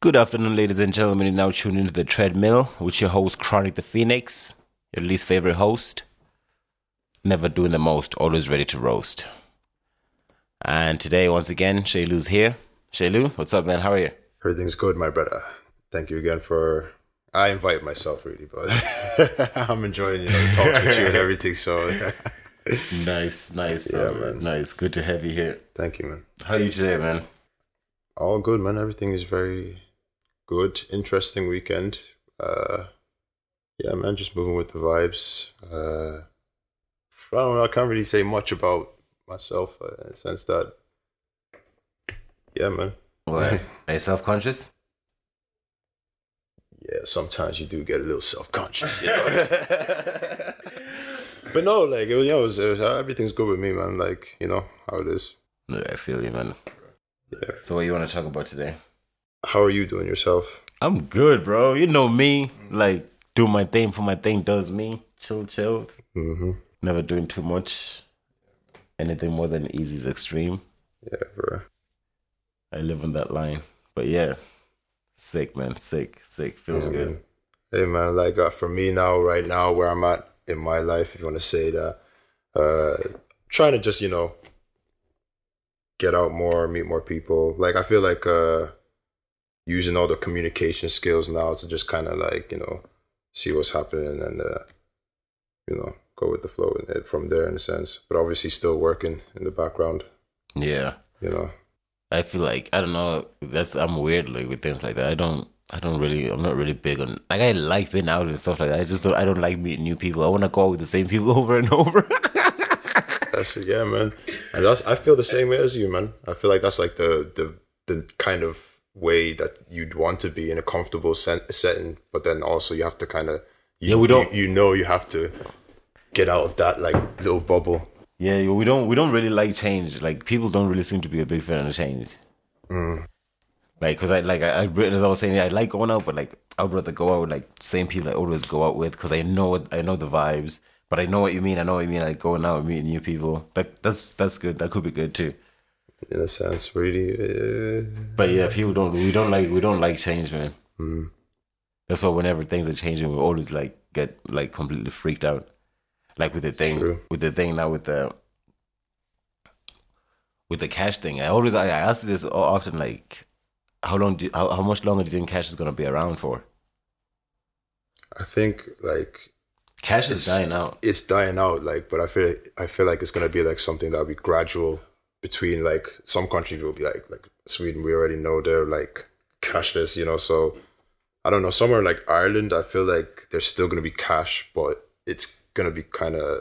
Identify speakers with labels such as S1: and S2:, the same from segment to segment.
S1: Good afternoon, ladies and gentlemen. You're now tuned into the treadmill with your host, Chronic the Phoenix, your least favorite host. Never doing the most, always ready to roast. And today, once again, Shaylu's here. Shaylu, what's up, man? How are you?
S2: Everything's good, my brother. Thank you again for. I invite myself really, but I'm enjoying you know talking to you and everything. So
S1: Nice, nice,
S2: Yeah,
S1: bro.
S2: man.
S1: Nice. Good to have you here.
S2: thank you, man.
S1: How are you today, man?
S2: All good, man. Everything is very good. Interesting weekend. Uh, yeah, man. Just moving with the vibes. Uh, I don't know. I can't really say much about myself uh, in the sense that. Yeah, man.
S1: What? Are you self conscious?
S2: yeah, sometimes you do get a little self conscious. You know? but no, like it was, yeah, it was, it was, everything's good with me, man. Like you know how it is.
S1: Yeah, I feel you, man.
S2: Yeah.
S1: So, what you want to talk about today?
S2: How are you doing yourself?
S1: I'm good, bro. You know me. Like, do my thing for my thing does me. Chill, chill.
S2: Mm-hmm.
S1: Never doing too much. Anything more than easy is extreme.
S2: Yeah, bro.
S1: I live on that line. But yeah, sick, man. Sick, sick. Feeling
S2: Yeah,
S1: good.
S2: man. Hey, man. Like uh, for me now, right now, where I'm at in my life, if you want to say that, uh, trying to just you know get out more, meet more people. Like I feel like uh, using all the communication skills now to just kind of like you know see what's happening and uh, you know go with the flow in it from there in a sense. But obviously still working in the background.
S1: Yeah.
S2: You know.
S1: I feel like I don't know. That's I'm weird like with things like that. I don't. I don't really. I'm not really big on. Like I like being out and stuff like that. I just don't. I don't like meeting new people. I want to go out with the same people over and over.
S2: That's it, yeah, man. And that's I feel the same way as you, man. I feel like that's like the the the kind of way that you'd want to be in a comfortable sen- setting, but then also you have to kind of
S1: Yeah, we don't-
S2: You, you know, you have to get out of that like little bubble.
S1: yeah, we don't. We don't really like change. Like people don't really seem to be a big fan of change. Mm. Like, cause I like I, I as I was saying, I like going out, but like I'd rather go out with like same people I always go out with, cause I know what I know the vibes. But I know what you mean. I know what you mean. Like going out and meeting new people. That that's that's good. That could be good too.
S2: In a sense, really. Uh,
S1: But yeah, people don't. We don't like. We don't like change, man. That's why whenever things are changing, we always like get like completely freaked out. Like with the thing,
S2: True.
S1: with the thing now with the with the cash thing. I always I, I ask this often. Like, how long? Do, how how much longer do you think cash is gonna be around for?
S2: I think like
S1: Cash is dying out.
S2: it's dying out. Like, but I feel I feel like it's gonna be like something that'll be gradual. Between like some countries will be like like Sweden, we already know they're like cashless, you know. So I don't know. Somewhere like Ireland, I feel like there's still gonna be cash, but it's gonna be kind of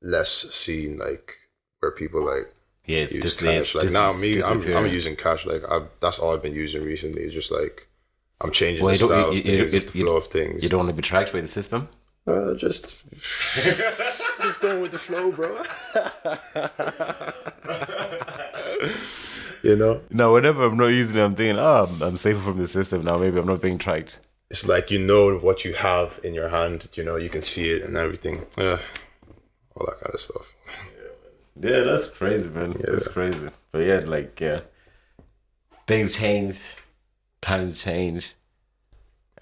S2: less seen, like where people like
S1: Yeah, it's
S2: use
S1: just
S2: cash.
S1: it's,
S2: like
S1: this
S2: now, me, I'm, I'm using cash. Like I've, that's all I've been using recently. It's just like I'm changing
S1: Well,
S2: the
S1: you don't-
S2: style
S1: you- you-
S2: things,
S1: you-
S2: the flow of things.
S1: You don't want to be tracked by the system.
S2: Uh, just, just going with the flow, bro. you know,
S1: Now, whenever I'm not using it, I'm thinking, oh, I'm, I'm safer from the system now. Maybe I'm not being tracked.
S2: it's like you know what you have in your hand. You know, you can see it and everything. Yeah, all that kind of stuff.
S1: Yeah, that's crazy, man. Yeah. That's crazy. But yeah, like yeah, things change, times change.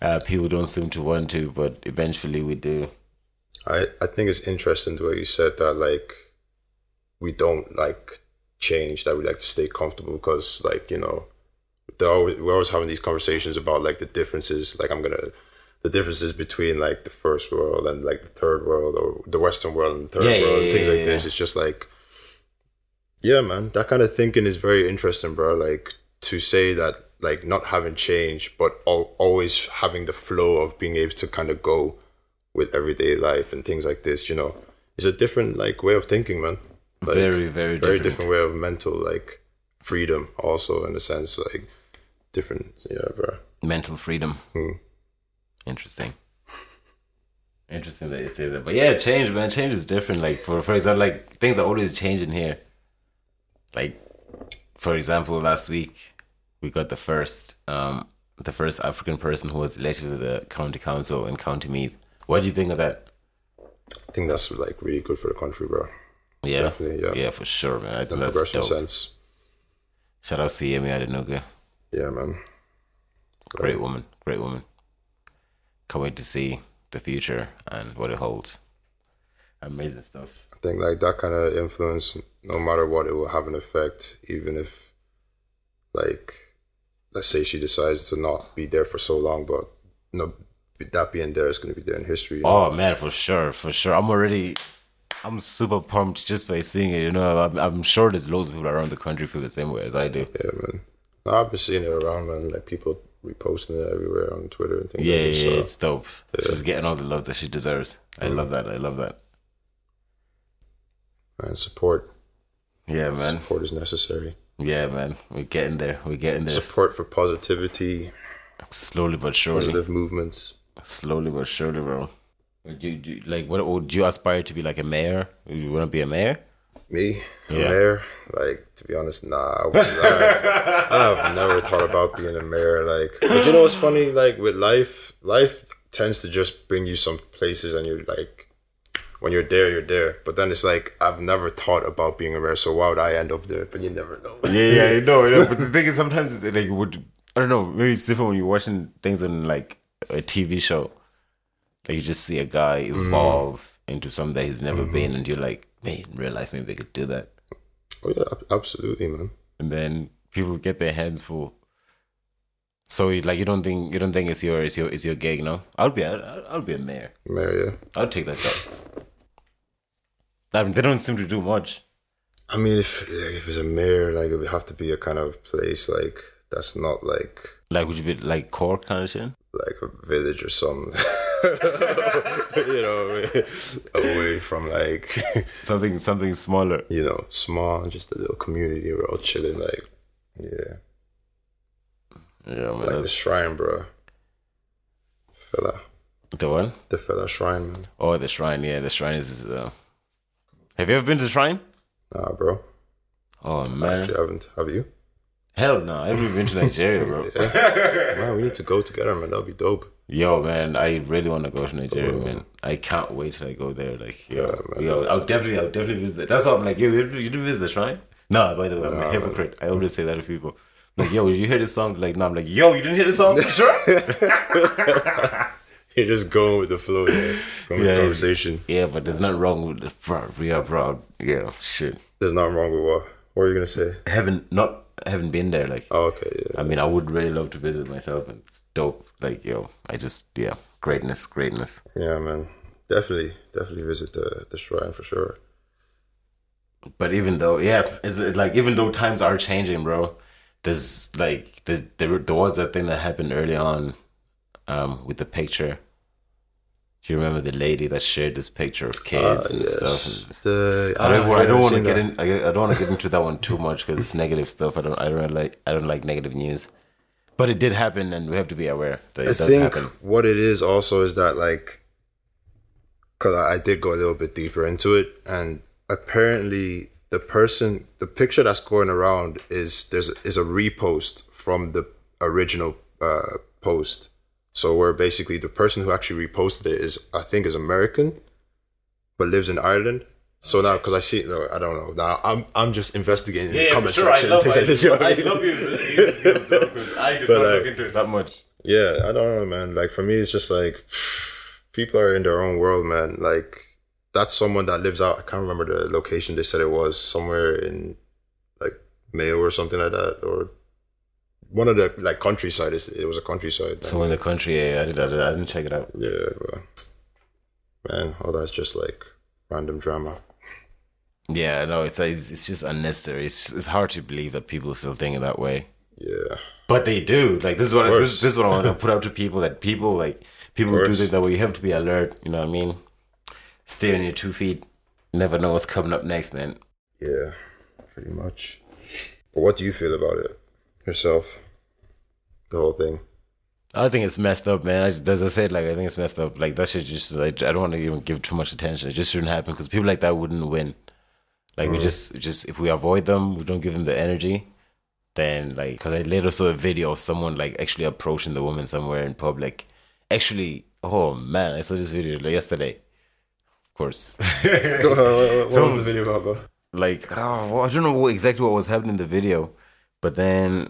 S1: Uh, people don't seem to want to, but eventually we do.
S2: I I think it's interesting the way you said that. Like, we don't like change. That we like to stay comfortable because, like, you know, they're always, we're always having these conversations about like the differences. Like, I'm gonna the differences between like the first world and like the third world or the Western world and the third
S1: Yeah, yeah,
S2: world and
S1: yeah,
S2: things
S1: yeah,
S2: like this. It's just like, yeah, man, that kind of thinking is very interesting, bro. Like to say that like not having change, but al- always having the flow of being able to kind of go with everyday life and things like this, you know, is a different like way of thinking, man. Like,
S1: very, very,
S2: very
S1: different.
S2: different way of mental like freedom, also in a sense, like different, yeah, bro.
S1: mental freedom.
S2: Hmm.
S1: Interesting. Interesting that you say that. But yeah, change, man. Change is different. Like for for example, like things are always changing here. Like for example, last week we got the first um the first African person who was elected to the county council in County Meath. What do you think of that?
S2: I think that's like really good for the country, bro.
S1: Yeah,
S2: Definitely, yeah.
S1: yeah, for sure, man. I
S2: In
S1: think that's
S2: progression
S1: dope.
S2: sense.
S1: Shout out to Yemi Adenuga.
S2: Yeah, man.
S1: Great woman, great woman. Can't wait to see the future and what it holds. Amazing stuff.
S2: I think like that kind of influence, no matter what, it will have an effect, even if, like, let's say she decides to not be there for so long, but no, that being there is going to be there in history. you know?
S1: Oh man, for sure, for sure. I'm already, I'm super pumped just by seeing it. You know, I'm, I'm sure there's loads of people around the country feel the same way as I do.
S2: Yeah, man. No, I've been seeing it around, man. Like people reposting it everywhere on Twitter and things.
S1: Yeah,
S2: like
S1: yeah,
S2: so-
S1: it's dope. She's getting all the love that she deserves. I mm. love that. I love that.
S2: And support.
S1: Yeah, man.
S2: Support is necessary.
S1: Yeah, man. We're getting there. We're getting there.
S2: Support for positivity,
S1: Slowly but surely.
S2: positive movements.
S1: Slowly but surely, bro. Would you, do like what? Would you aspire to be like a mayor? You want to be a mayor?
S2: Me,
S1: Yeah.
S2: mayor. Like to be honest, nah. I, I, I've never thought about being a mayor. Like, but you know what's funny? Like with life, life tends to just bring you some places, and you're like, when you're there, you're there. But then it's like I've never thought about being a mayor. So why would I end up there? But you never know.
S1: Yeah, yeah, I know, I know. But the thing is, sometimes it's like, would I don't know. Maybe it's different when you're watching things on like a TV show. Like you just see a guy mm. evolve into something that he's never mm-hmm. been, and you're like, man, in real life, maybe I could do that.
S2: Oh yeah, absolutely, man.
S1: And then people get their hands full. So like you don't think you don't think it's your it's your it's your gig, no? I'll be I'll, I'll be a mayor.
S2: Mayor, yeah.
S1: I'll take that job. I mean, they don't seem to do much.
S2: I mean, if if it's a mayor, like it would have to be a kind of place like that's not like
S1: Like, would you be like Cork kind of shit?
S2: Like a village or something. you know, away from like
S1: Something something smaller.
S2: you know small, just a little community. We're all chilling, like yeah,
S1: Yeah, man.
S2: like the shrine, bro. Fela,
S1: the one.
S2: the Fela shrine, man.
S1: Oh, the shrine. Yeah, the shrine is. Uh... Have you ever been to the shrine?
S2: Nah, bro.
S1: Oh man,
S2: Actually, I haven't. Have you?
S1: Hell no! I haven't been to Nigeria, bro.
S2: Man, we need to go together, man. That'll be dope.
S1: Yo, man, I really want to go to Nigeria, oh. man. I can't wait till I go there. Like, yo,
S2: Yeah, man.
S1: yo, I'll definitely, I'll definitely visit. That's why I'm like, yo, you didn't visit the shrine? No, by the way, I'm a hypocrite. I always say that to people. Like, yo, did you hear this song? Like, no, I'm like, yo, you didn't hear the song? Sure?
S2: You're just going with the flow, yeah.
S1: Yeah.
S2: the conversation.
S1: yeah, but there's nothing wrong with the bro. Yeah, bro. Yeah, shit.
S2: There's nothing wrong with what. What are you gonna say?
S1: I haven't not I haven't been there. Like,
S2: Oh, okay, yeah.
S1: I mean, I would really love to visit myself, and it's dope. Like, yo, I just, yeah, greatness, greatness.
S2: Yeah, man. Definitely, definitely visit the the shrine for sure.
S1: But even though, yeah, is it like even though times are changing, bro? There's like there there, there was that thing that happened early on, um, with the picture. Do you remember the lady that shared this picture of kids
S2: Uh,
S1: and
S2: yes.
S1: stuff?
S2: The,
S1: I don't. I don't want to get
S2: that.
S1: in. I, I don't want to get into that one too much because it's negative stuff. I don't. I don't like. I don't like negative news. But it did happen, and we have to be aware that it
S2: I
S1: does
S2: think
S1: happen.
S2: what it is also is that like, cause I I did go a little bit deeper into it, and apparently the person, the picture that's going around is there's is a repost from the original uh, post. So where basically the person who actually reposted it is I think is American, but lives in Ireland. So now, because I see, no, I don't know. Now I'm I'm just investigating the comment section. and things like this, you know I mean?
S1: because I did
S2: But,
S1: not
S2: uh,
S1: look into it that much.
S2: Yeah, I don't know, man. Like for me, it's just like people are in their own world, man. Like that's someone that lives out. I can't remember the location they said it was somewhere in like Mayo or something like that, or one of the like countryside. It was a countryside.
S1: So in the country, yeah, I, did, I, did, I didn't check it out.
S2: yeah, but man, all that's just like random drama.
S1: Yeah, no, it's it's, it's just unnecessary. It's it's hard to believe that people still think that way,
S2: Yeah,
S1: but they do. Like this is what I, this, this is what I want to put out to people that people like people do think that way. You have to be alert. You know what I mean? Stay on your two feet. Never know what's coming up next, man.
S2: yeah, pretty much. But what do you feel about it yourself? The whole thing.
S1: I think it's messed up, man. I just, as I said, like I think it's messed up. Like that should just like I don't want to even give too much attention. It just shouldn't happen because people like that wouldn't win. Like we mm. just just if we avoid them, we don't give them the energy. Then like because I later saw a video of someone like actually approaching the woman somewhere in public. Actually, oh man, I saw this video like, yesterday. Of course.
S2: what was the video about, bro?
S1: like oh, I don't know exactly what was happening in the video, but then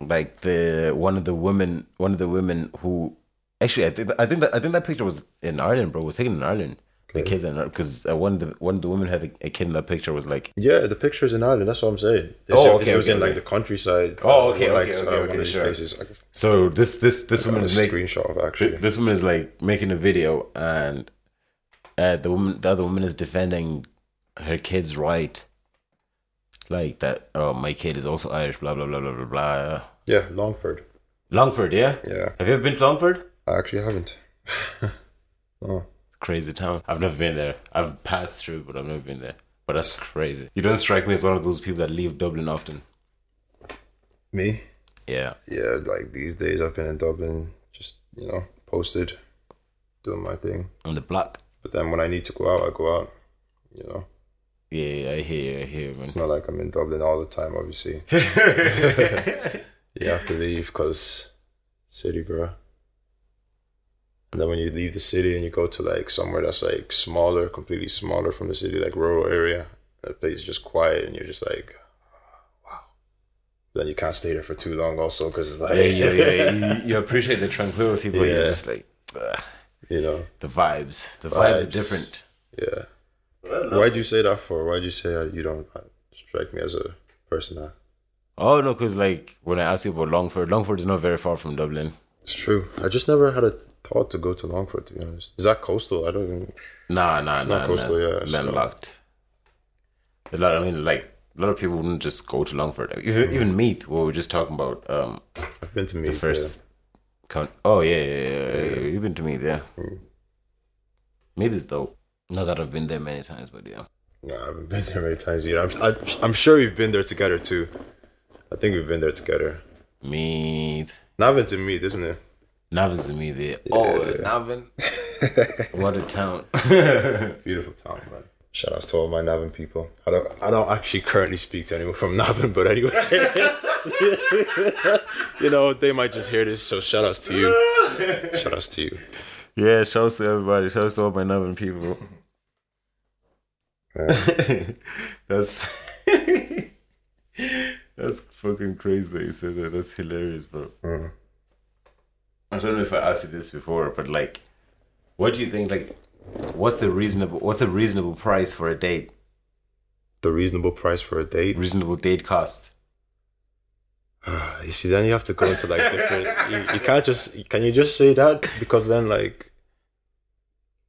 S1: like the one of the women, one of the women who actually I think I think that I think that picture was in Ireland, bro. It was taken in Ireland. The kids in because uh, one of the one of the women had a, a kid in that picture was like
S2: Yeah, the picture's in Ireland. That's what I'm saying. It's
S1: Oh, okay, It
S2: was
S1: okay,
S2: in like the countryside.
S1: Oh,
S2: uh,
S1: okay,
S2: like
S1: okay,
S2: uh,
S1: okay,
S2: one
S1: okay,
S2: of these
S1: sure.
S2: places. Like,
S1: so this this this woman is making
S2: screenshot of actually.
S1: this woman is like making a video and uh, the woman the other woman is defending her kid's right like that oh my kid is also irish blah blah blah blah blah blah.
S2: Yeah, Longford.
S1: longford yeah?
S2: Yeah,
S1: have you ever been to longford?
S2: I actually haven't. oh,
S1: crazy town. I've never been there. I've passed through but i've never been there. But that's crazy. You don't strike me as one of those people that leave dublin often.
S2: Me?
S1: yeah.
S2: Yeah, like these days I've been in Dublin, just you know, posted, doing my thing.
S1: on the block.
S2: But then when I need to go out, I go out. You know,
S1: yeah i hear you i hear you man
S2: it's not like I'm in Dublin all the time. Obviously, you have to leave because city, bro. And then when you leave the city and you go to like somewhere that's like smaller, completely smaller from the city, like rural area, that place is just quiet, and you're just like, wow. Then you can't stay there for too long, also, because it's like,
S1: yeah yeah yeah you, you appreciate the tranquility but you're
S2: Yeah.
S1: just like ugh,
S2: you know,
S1: the vibes the vibes, are
S2: Vibes.
S1: different
S2: yeah. Why'd you say that for? Why'd you say uh, you don't uh, strike me as a person that?
S1: Oh no, because like when I asked you about Longford, Longford is not very far from Dublin.
S2: It's true. I just never had a thought to go to Longford. To be honest, is that coastal? I don't even.
S1: Nah, nah, nah,
S2: not coastal,
S1: nah.
S2: yeah, it's
S1: landlocked. A lot. I mean, like a lot of people wouldn't just go to Longford. Even, even Meath, what we were just talking about. Um,
S2: I've been to
S1: the
S2: Meath.
S1: first count. Oh yeah, yeah, yeah, yeah, yeah. You've been to Meath, yeah.
S2: Mm.
S1: Meath is dope. Not that I've been there many times, but yeah.
S2: Yeah. No, I haven't been there many times either. I'm, I, I'm sure we've been there together too. I think we've been there together.
S1: Meath.
S2: Navan's to Meath, isn't it?
S1: Navan's in Meath, yeah. Oh, Navan. what a town.
S2: Beautiful town, man. Shout outs to all my Navan people. I don't I don't actually currently speak to anyone from Navan, but anyway. you know, they might just hear this, so shout outs to you. Shout outs to you.
S1: yeah, shouts to everybody. Shouts to all my Navan people. that's that's fucking crazy that you said that. That's hilarious, bro.
S2: Mm.
S1: I don't know if I asked you this before, but like, what do you think? Like, what's the reasonable? What's a reasonable price for a date?
S2: The reasonable price for a date.
S1: Reasonable date cost?
S2: you see, then you have to go into like different. you, you can't just. Can you just say that? Because then, like,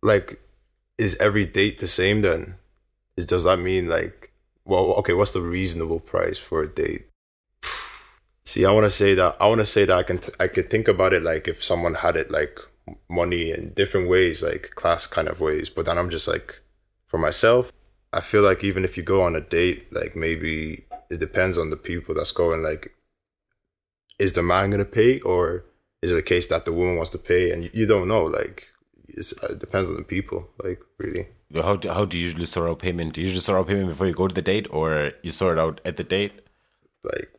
S2: like, is every date the same? Then, is does that mean like, well, okay, what's the reasonable price for a date? See, I want to say that. I want to say that I can. T- I could think about it like if someone had it like money in different ways, like class kind of ways. But then I'm just like, for myself, I feel like even if you go on a date, like maybe it depends on the people that's going. Like, is the man gonna pay, or is it a case that the woman wants to pay, and you, you don't know? Like, it depends on the people. Like, really.
S1: How do, how do you usually sort out payment? Do you usually sort out payment before you go to the date, or you sort it out at the date,
S2: Like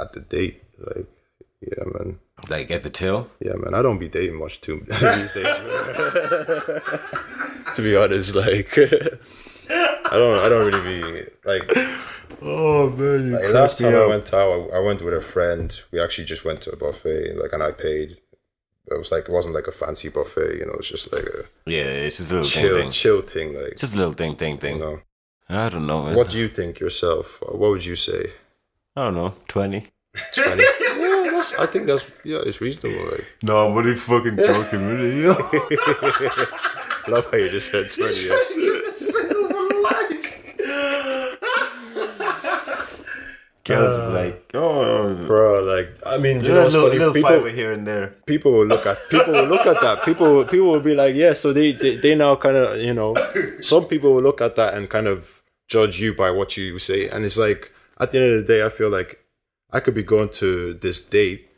S2: at the date, like, yeah, man.
S1: like at the till?
S2: Yeah, man. I don't be dating much too these days. man. to be honest, like, I don't. I don't really be like.
S1: Oh man, you
S2: Like, last time I went out, I, I went with a friend. We actually just went to a buffet, like, and I paid. It was like it wasn't like a fancy buffet, you know. It's just like a
S1: Yeah, it's just a little
S2: chill,
S1: thing, thing.
S2: chill thing. Like,
S1: Just a little thing, thing, thing.
S2: you know,
S1: I don't know. Man.
S2: what do you think yourself? What would you say?
S1: I don't know. Twenty.
S2: Twenty? yeah, that's, I think that's yeah, it's reasonable. Like,
S1: No, I'm really fucking joking, really. Yo.
S2: Love how you just said twenty. Yeah.
S1: Girls like, oh,
S2: Bro, like, I mean, you know,
S1: little, little
S2: People,
S1: fiber here and there.
S2: people will look at people will look at that. People people will be like, yeah. So they they, they now kind of you know, some people will look at that and kind of judge you by what you say, and it's like at the end of the day, I feel like I could be going to this date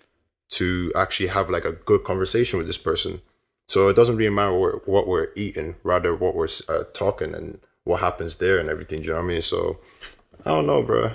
S2: to actually have like a good conversation with this person. So it doesn't really matter what, what we're eating, rather what we're uh, talking and what happens there and everything. Do you know what I mean? So I don't know, bro.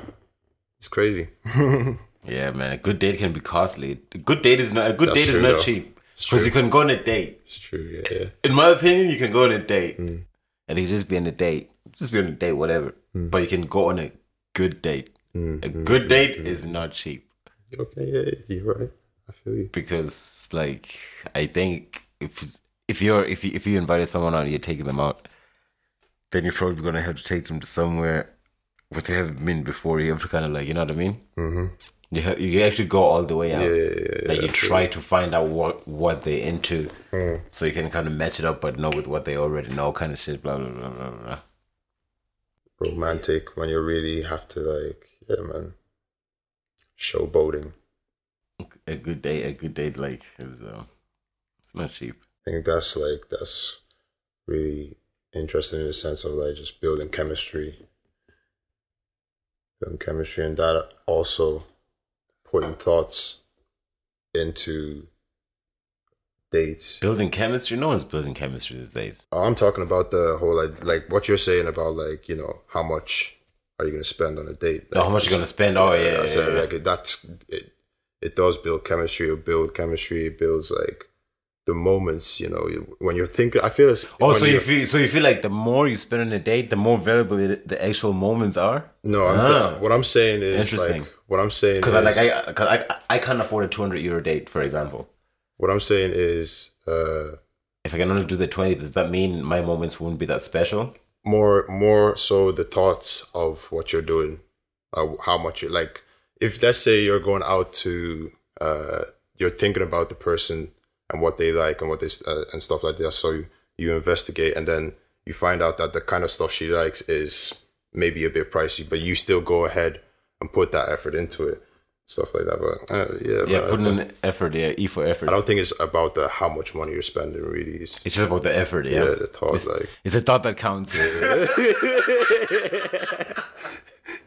S2: It's crazy.
S1: Yeah, man. A good date can be costly. A good date is not a good
S2: That's
S1: date is not
S2: though.
S1: cheap because you can go on a date.
S2: It's true. Yeah, yeah.
S1: In my opinion, you can go on a date
S2: Mm.
S1: and you just be on a date, just be on a date, whatever.
S2: Mm.
S1: But you can go on a good date. A good date is not cheap.
S2: Okay, yeah, you're right. I feel you.
S1: because like I think if if you're if you if you invited someone out, and you're taking them out, then you're probably gonna have to take them to somewhere where they haven't been before. You have to kind of like you know what I mean. Mm-hmm. You ha- you actually go all the way out.
S2: Yeah, yeah, yeah,
S1: like you try to find out what what they're into, so you can kind of match it up, but know with what they already know, kind of shit. Blah blah blah blah blah.
S2: Romantic when you really have to like, yeah, man. Showboating.
S1: A good day, a good date, like is uh, it's not cheap.
S2: I think that's like that's really interesting in the sense of like just building chemistry. Building chemistry and that also putting thoughts into dates.
S1: Building chemistry, no one's building chemistry these days.
S2: I'm talking about the whole like like what you're saying about like, you know, how much are you gonna spend on a date?
S1: Oh, how much you're gonna spend? Oh yeah, yeah,
S2: said,
S1: yeah.
S2: like that's it, it does build chemistry, it build chemistry, it builds like the moments, you know, when you're thinking I feel it's
S1: Oh, so you feel so you feel like the more you spend on a date, the more valuable it, the actual moments are.
S2: No, I'm
S1: Ah.
S2: what I'm saying is
S1: Interesting.
S2: like what I'm saying
S1: Because I like I, cause I I can't afford a two hundred euro date, for example.
S2: what I'm saying is uh
S1: If I can only do the twenty, does that mean my moments won't be that special?
S2: more more so the thoughts of what you're doing, uh, how much you like. If let's say you're going out to, uh, you're thinking about the person and what they like and what they uh, and stuff like that. So you, investigate and then you find out that the kind of stuff she likes is maybe a bit pricey, but you still go ahead and put that effort into it, stuff like that. But uh, yeah,
S1: Yeah,
S2: I-
S1: putting an effort. Yeah, E for effort.
S2: I don't think it's about the how much money you're spending. Really, it's,
S1: It's just about the effort. Yeah,
S2: yeah, the thought
S1: it's,
S2: like
S1: it's a thought that counts.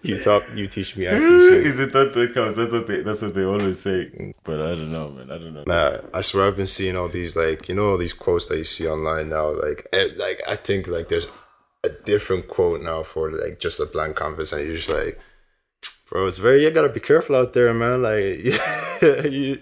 S2: you talk, you teach me, I teach you.
S1: it's a thought that counts. That's what they. That's what they always say. But I don't know, man. I don't know.
S2: Nah, I swear I've been seeing all these like you know all these quotes that you see online now. Like, eh, like I think like there's a different quote now for like just a blank canvas, and you're just like, bro, it's very you gotta be careful out there, man. Like, you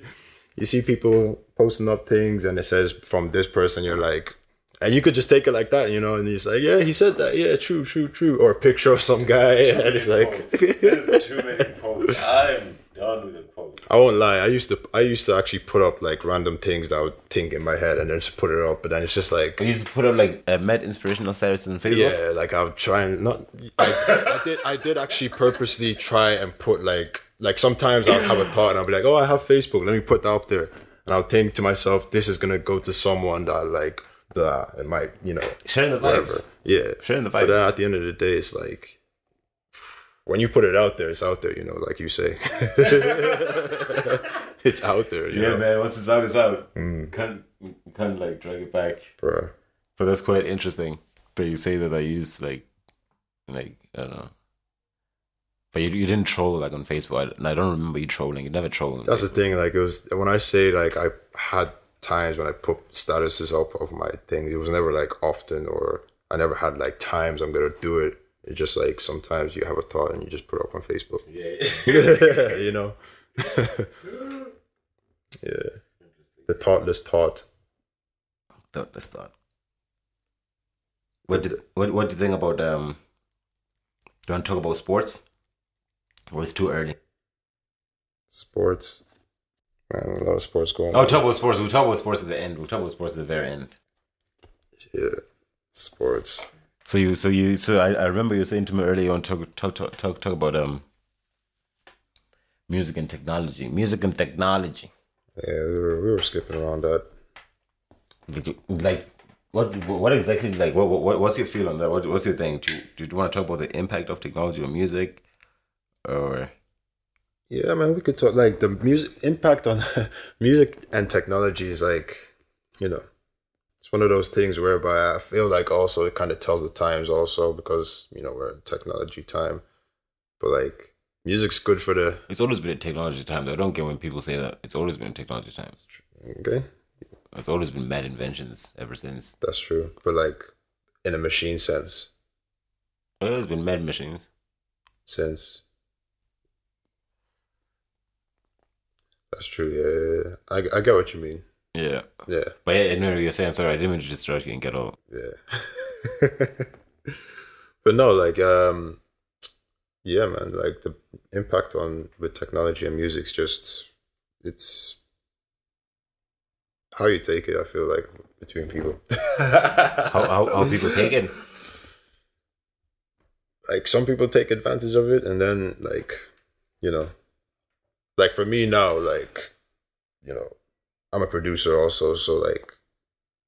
S2: you see people posting up things, and it says from this person, you're like. And you could just take it like that, you know, and he's like, "Yeah, he said that. Yeah, true, true, true." Or a picture of some guy, and it's like,
S1: too many quotes. I'm done with the quotes.
S2: I won't lie. I used to I used to actually put up like random things that I would think in my head and then just put it up. But then it's just like
S1: I used to put up like uh, mad inspirational statuses on Facebook.
S2: yeah, like I'll try and not. I, I did I did actually purposely try and put like like sometimes I'll have a thought and I'll be like, oh, I have Facebook. Let me put that up there. And I'll think to myself, this is gonna go to someone that like blah. It might you know
S1: Sharing the vibes.
S2: whatever. Yeah,
S1: Sharing the
S2: But
S1: vibes.
S2: then at the end of the day, it's like when you put it out there, it's out there. You know, like you say, it's out there. You
S1: Yeah,
S2: know?
S1: man. Once it's out, it's out. Mm. Can't can't like drag it back.
S2: Bruh.
S1: But that's quite interesting that you say that I used like like I don't know. But you, you didn't troll like on Facebook, I- and I don't remember you trolling. You never trolled. on
S2: That's the thing. Like it was when I say like I had times when I put statuses up of my things. It was never like often, or I never had like times I'm gonna do it. It's just like sometimes you have a thought and you just put it up on Facebook.
S1: Yeah.
S2: you know. yeah. The thoughtless thought.
S1: thought that's thought. What did what what do you think about um? Do you want to talk about sports? Or it's too early?
S2: Sports. Man, a lot of sports going
S1: Oh,
S2: on.
S1: talk about sports. We'll talk about sports at the end. We'll talk about sports at the very end.
S2: Yeah. Sports.
S1: So you, so you, so I, I remember you saying to me earlier on talk talk talk talk, talk about um music and technology, music and technology.
S2: Yeah, we were, we were skipping around that.
S1: Like what what exactly like what, what what's your feel on that? What, what's your thing? Do you, do you want to talk about the impact of technology on music, or
S2: Yeah, man, we could talk like the music impact on music and technology is like, you know, it's one of those things whereby I feel like also it kind of tells the times also because you know we're in technology time, but like music's good for the
S1: it's always been a technology time? Though. I don't get when people say that. It's always been a technology time.
S2: okay,
S1: It's always been mad inventions ever since.
S2: that's true, but like in a machine sense,
S1: It's always been mad machines.
S2: sense. That's true. Yeah, yeah, yeah. I I get what you mean.
S1: Yeah,
S2: Yeah,
S1: but yeah, no, you're saying sorry. I didn't mean to distract you and get all.
S2: yeah. but no, like um yeah, man, like the impact on with technology and music's just it's how you take it. I feel like between people,
S1: How, how, how people take it?
S2: like some people take advantage of it, and then like you know, like for me now, like you know, I'm a producer also, so like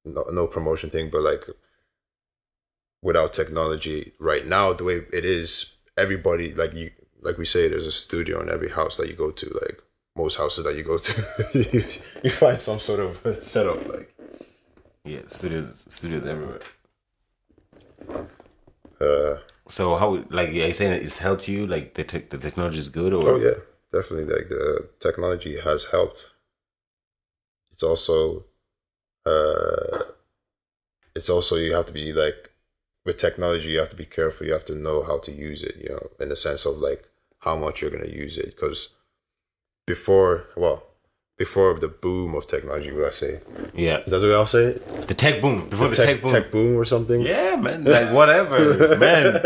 S2: no no promotion thing, but like without technology right now, the way it is, everybody like you like we say, there's a studio in every house that you go to, like most houses that you go to, you, you find some sort of setup like
S1: Yeah, studios, studios everywhere.
S2: uh
S1: So how, like, are you saying it's helped you? Like, the, te- the technology is good, or
S2: Oh yeah, definitely. Like the technology has helped. It's also, uh, it's also you have to be like, with technology you have to be careful. You have to know how to use it. You know, in the sense of like how much you're gonna use it. Because before, well, before the boom of technology, would I say?
S1: yeah,
S2: Is that the way I'll say it?
S1: the tech boom before the,
S2: tech,
S1: tech boom.
S2: tech boom or something.
S1: Yeah, man, like whatever, man.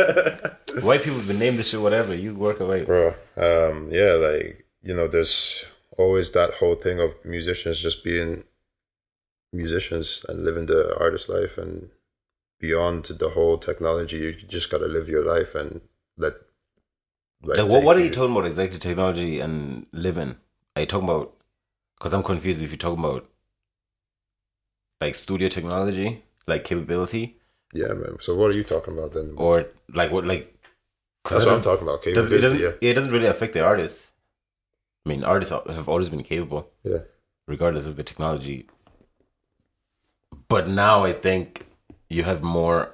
S1: White people have been named this shit whatever. You work away.
S2: bro. Um, yeah, like you know, there's always that whole thing of musicians just being musicians and living the artist life, and beyond the whole technology, you just gotta live your life and let. life
S1: Like, what, what are you talking about exactly? Technology and living? Are you talking about? Because I'm confused. If you're talking about like studio technology, like capability,
S2: Yeah, man. So what are you talking about then?
S1: or like what, like?
S2: That's what I'm talking about.
S1: doesn't- it doesn't.
S2: yeah,
S1: It doesn't really affect the artist. I mean, artists have always been capable,
S2: yeah.
S1: regardless of the technology. But now I think you have more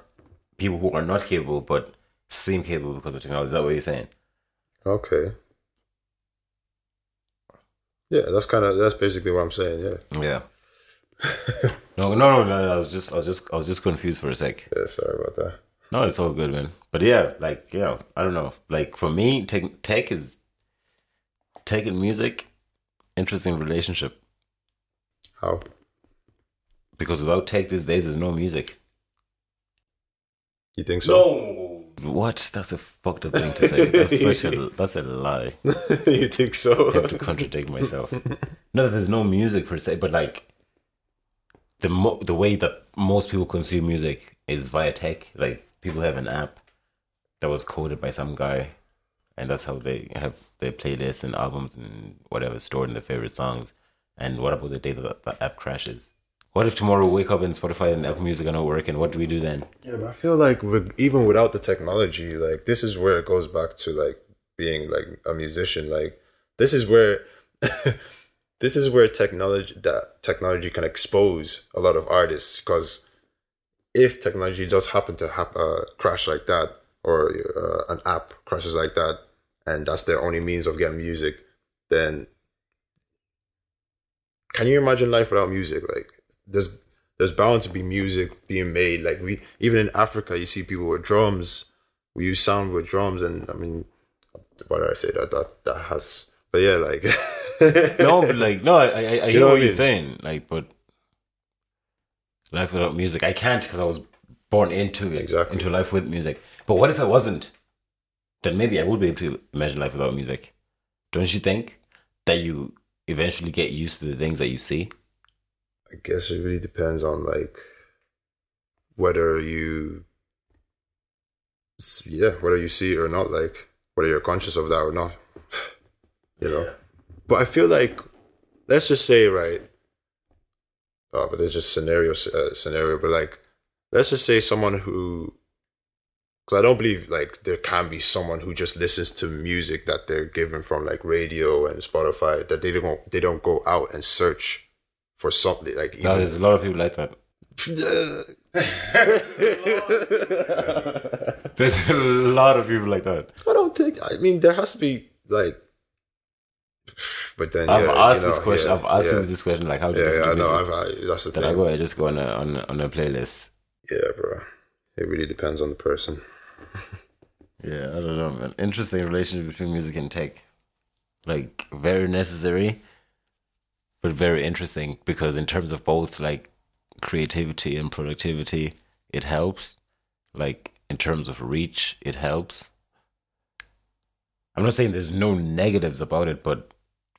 S1: people who are not capable but seem capable because of technology. Is that what you're saying?
S2: Okay. Yeah, that's kind of that's basically what I'm saying. Yeah.
S1: Yeah. no, no, no, no, no. I was just, I was just, I was just confused for a sec.
S2: Yeah. Sorry about that.
S1: No, it's all good, man. But yeah, like, yeah, I don't know. Like for me, tech, tech is tech and music, interesting relationship.
S2: How?
S1: Because without tech these days, there's no music.
S2: You think so?
S1: No. What? That's a fucked up thing to say. That's such a, that's a lie.
S2: you think so?
S1: I have to contradict myself. No, there's no music per se, but like the mo- the way that most people consume music is via tech. Like people have an app that was coded by some guy, and that's how they have their playlists and albums and whatever stored in their favorite songs. And what about the day that the app crashes? What if tomorrow we wake up and Spotify and Apple Music are not working? What do we do then?
S2: Yeah, but I feel like even without the technology, like this is where it goes back to like being like a musician. Like this is where this is where technology that technology can expose a lot of artists because if technology does happen to uh, crash like that or uh, an app crashes like that and that's their only means of getting music then can you imagine life without music? Like there's there's bound to be music being made. Like we even in africa you see people with drums we use sound with drums and i mean why did i say that? That that has but yeah like
S1: No, but like no, I I, I hear
S2: know
S1: what
S2: I
S1: you're saying. Like, but life without music, I can't because I was born into it,
S2: Exactly.
S1: into life with music. But what if I wasn't? Then maybe I would be able to imagine life without music. Don't you think that you eventually get used to the things that you see?
S2: I guess it really depends on like whether you yeah, whether you see it or not, like whether you're conscious of that or not. You know. But I feel like let's just say right oh, but it's just scenario uh, scenario, but like let's just say someone who because I don't believe like there can be someone who just listens to music that they're given from like radio and Spotify that they don't they don't go out and search for something like
S1: No,
S2: even
S1: there's a lot of people like that. There's a lot of people like that.
S2: I don't think. I mean, there has to be like. But then
S1: I've
S2: yeah,
S1: asked
S2: you know,
S1: this question.
S2: yeah,
S1: I've asked
S2: yeah,
S1: this question, like, how do you listen
S2: yeah, I
S1: to
S2: know.
S1: music?
S2: I've, I, that's the
S1: Then I go, I just go on a on on a playlist.
S2: Yeah, bro. It really depends on the person.
S1: Yeah, I don't know, man. Interesting relationship between music and tech. Like very necessary, but very interesting because in terms of both like creativity and productivity, it helps. Like in terms of reach, it helps. I'm not saying there's no negatives about it, but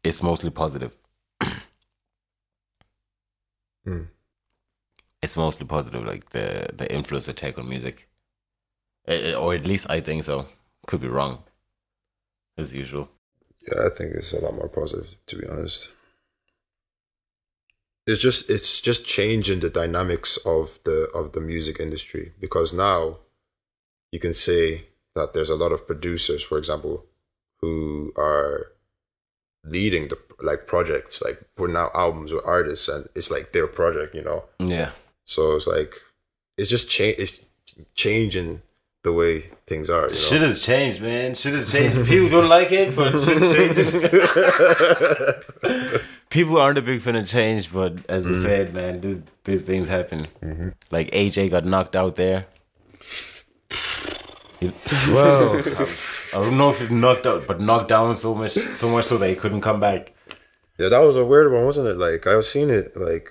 S1: it's mostly positive.
S2: Hmm.
S1: It's mostly positive, like the the influence of tech on music, Eh, eh, or at least I think so. Could be wrong, as usual.
S2: Yeah, I think it's a lot more positive to be honest. It's just it's just changing the dynamics of the of the music industry because now you can say that there's a lot of producers, for example, who are leading the like projects, like putting out albums with artists, and it's like their project, you know.
S1: Yeah,
S2: So it's like it's just change. It's changing the way things are. You know?
S1: shit has changed, man. Shit has changed. People don't like it, but shit changes. People aren't a big fan of change, but as we mm. said, man, this these things happen. Mm-hmm. Like AJ got knocked out there. He- well, I don't know if he knocked out, but knocked down so much, so much so that he couldn't come back.
S2: Yeah, that was a weird one, wasn't it? Like I was seeing it like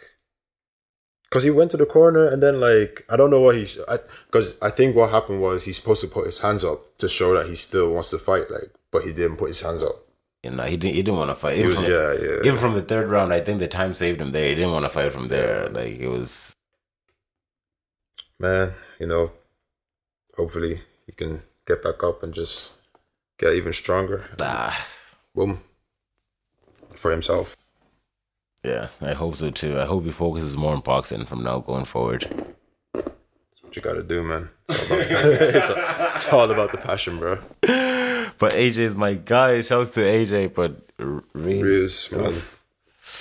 S2: because he went to the corner and then like I don't know what he's because I, think what happened was he's supposed to put his hands up to show that he still wants to fight, like, but he didn't put his hands up.
S1: You know, he didn't. He didn't want to fight. Even
S2: was
S1: from,
S2: yeah, yeah.
S1: even from the third round, I think the time saved him there. He didn't want to fight from there. Like it was.
S2: Man, you know, hopefully he can get back up and just get even stronger.
S1: Ah,
S2: Boom. For himself.
S1: yeah, I hope so too. I hope he focuses more on boxing from now going forward.
S2: That's what you gotta do, man. It's all about, it's, it's all about the passion, bro.
S1: But AJ is my guy. Shouts to AJ, but R- Reese,
S2: Ruiz, man.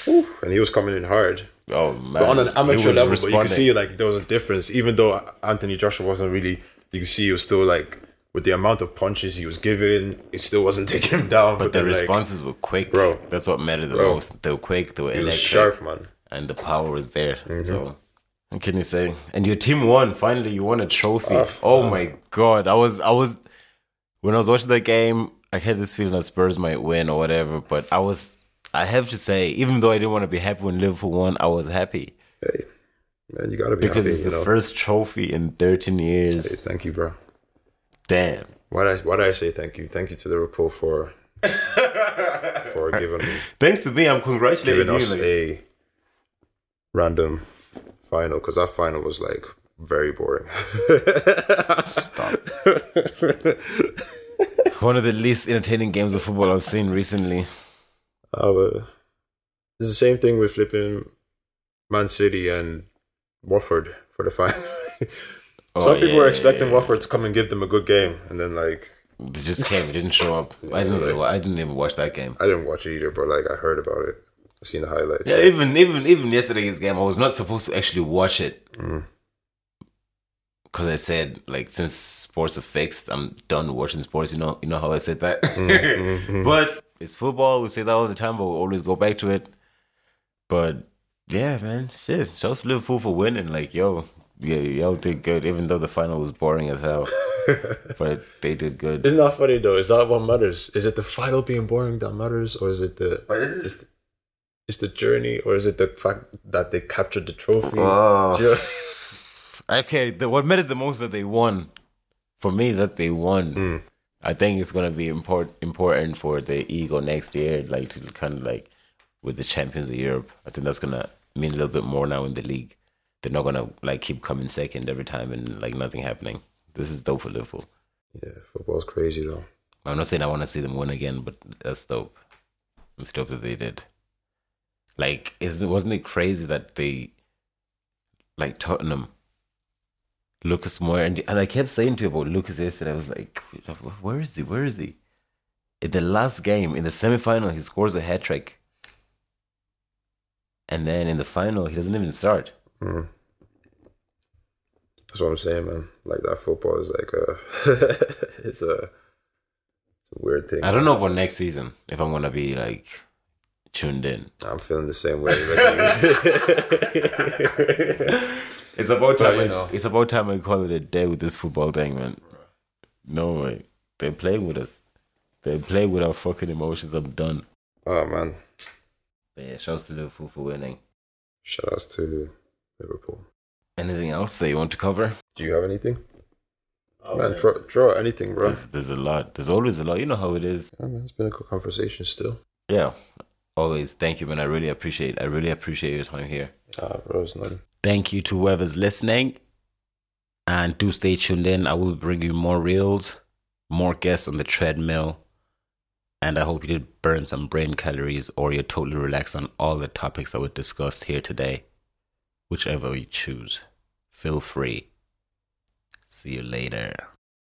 S2: Whew. And he was coming in hard.
S1: oh man,
S2: But on an amateur level, but you can see like there was a difference. Even though Anthony Joshua wasn't really, you can see he was still like with the amount of punches he was giving, it still wasn't taking him down.
S1: But the
S2: then, like,
S1: responses were quick,
S2: Bro.
S1: That's what mattered the
S2: Bro.
S1: most. They were quick. They were electric,
S2: sharp, man.
S1: and the power was there.
S2: Mm-hmm.
S1: So, what can you say? And your team won. Finally, you won a trophy.
S2: Ah,
S1: oh my god! I was, I was, when I was watching that game, I had this feeling that Spurs might win or whatever. But I was, I have to say, even though I didn't want to be happy when Liverpool won, I was happy
S2: Hey, man, you gotta be
S1: because
S2: happy.
S1: it's the
S2: know.
S1: first trophy in 13
S2: Hey,
S1: years.
S2: thank you, bro.
S1: Damn.
S2: Why did I, why did I say thank you? Thank you to Liverpool for for giving
S1: Thanks to me, I'm congratulating
S2: giving
S1: you.
S2: us a random final because that final was like very boring.
S1: Stop. One of the least entertaining games of football I've seen recently.
S2: Uh, it's the same thing with flipping Man City and Watford for the final.
S1: Oh,
S2: Some people
S1: yeah,
S2: were expecting
S1: yeah.
S2: Watford to come and give them a good game, and then like
S1: They just came. It didn't show up. I didn't. Even, I didn't even watch that game.
S2: I didn't watch it either, but like I heard about it, I seen the highlights.
S1: Yeah, even even even yesterday's game, I was not supposed to actually watch it
S2: Mm.
S1: because I said like since sports are fixed, I'm done watching sports. You know, you know how I said that.
S2: Mm-hmm.
S1: but it's football. We say that all the time, but we always go back to it. But yeah, man, shit. Shouts to Liverpool for winning. Like yo, yeah, y'all did good, even though the final was boring as hell. but they did good.
S2: Isn't that funny though? Is that what matters? Is it the final being boring that matters, or is it the
S1: What is it?
S2: is the, is the journey, or is it the fact that they captured the trophy?
S1: Oh.
S2: You-
S1: Okay, the, what matters the most that they won. For me, that they won.
S2: Mm.
S1: I think it's gonna be important important for the ego next year, like to kind of like with the champions of Europe. I think that's gonna mean a little bit more now in the league. They're not gonna like keep coming second every time and like nothing happening. This is dope for Liverpool.
S2: yeah, football's crazy though.
S1: I'm not saying I want to see them win again, but that's dope. It's dope that they did. Like, is wasn't it crazy that they, like Tottenham, Lucas Moura, and and I kept saying to you about Lucas yesterday. I was like, where is he? Where is he? In the last game, in the semi final, he scores a hat trick, and then in the final, he doesn't even start.
S2: Mm. That's what I'm saying, man. Like that football is like a, it's a, it's a weird thing.
S1: I don't know about next season if I'm gonna be like tuned in.
S2: I'm feeling the same way. Like,
S1: It's about
S2: But,
S1: time.
S2: you
S1: I,
S2: know.
S1: It's about time I call it a day with this football thing, man. No way. They're playing with us. They play with our fucking emotions. I'm done.
S2: oh man,
S1: But yeah, shouts to Liverpool for winning.
S2: shout outs to Liverpool.
S1: Anything else that you want to cover?
S2: Do you have anything?
S3: Uh,
S2: man, throw, draw anything, bro.
S1: There's, there's a lot. There's always a lot. You know how it is.
S2: Yeah, man, it's been a good conversation still.
S1: Yeah. Always. Thank you, man. I really appreciate. I really appreciate your time here.
S2: Ah, bro, it's nothing.
S1: Thank you to whoever's listening. And do stay tuned in. I will bring you more reels, more guests on the treadmill. And I hope you did burn some brain calories or you're totally relaxed on all the topics that were discussed here today. Whichever you choose, feel free. See you later.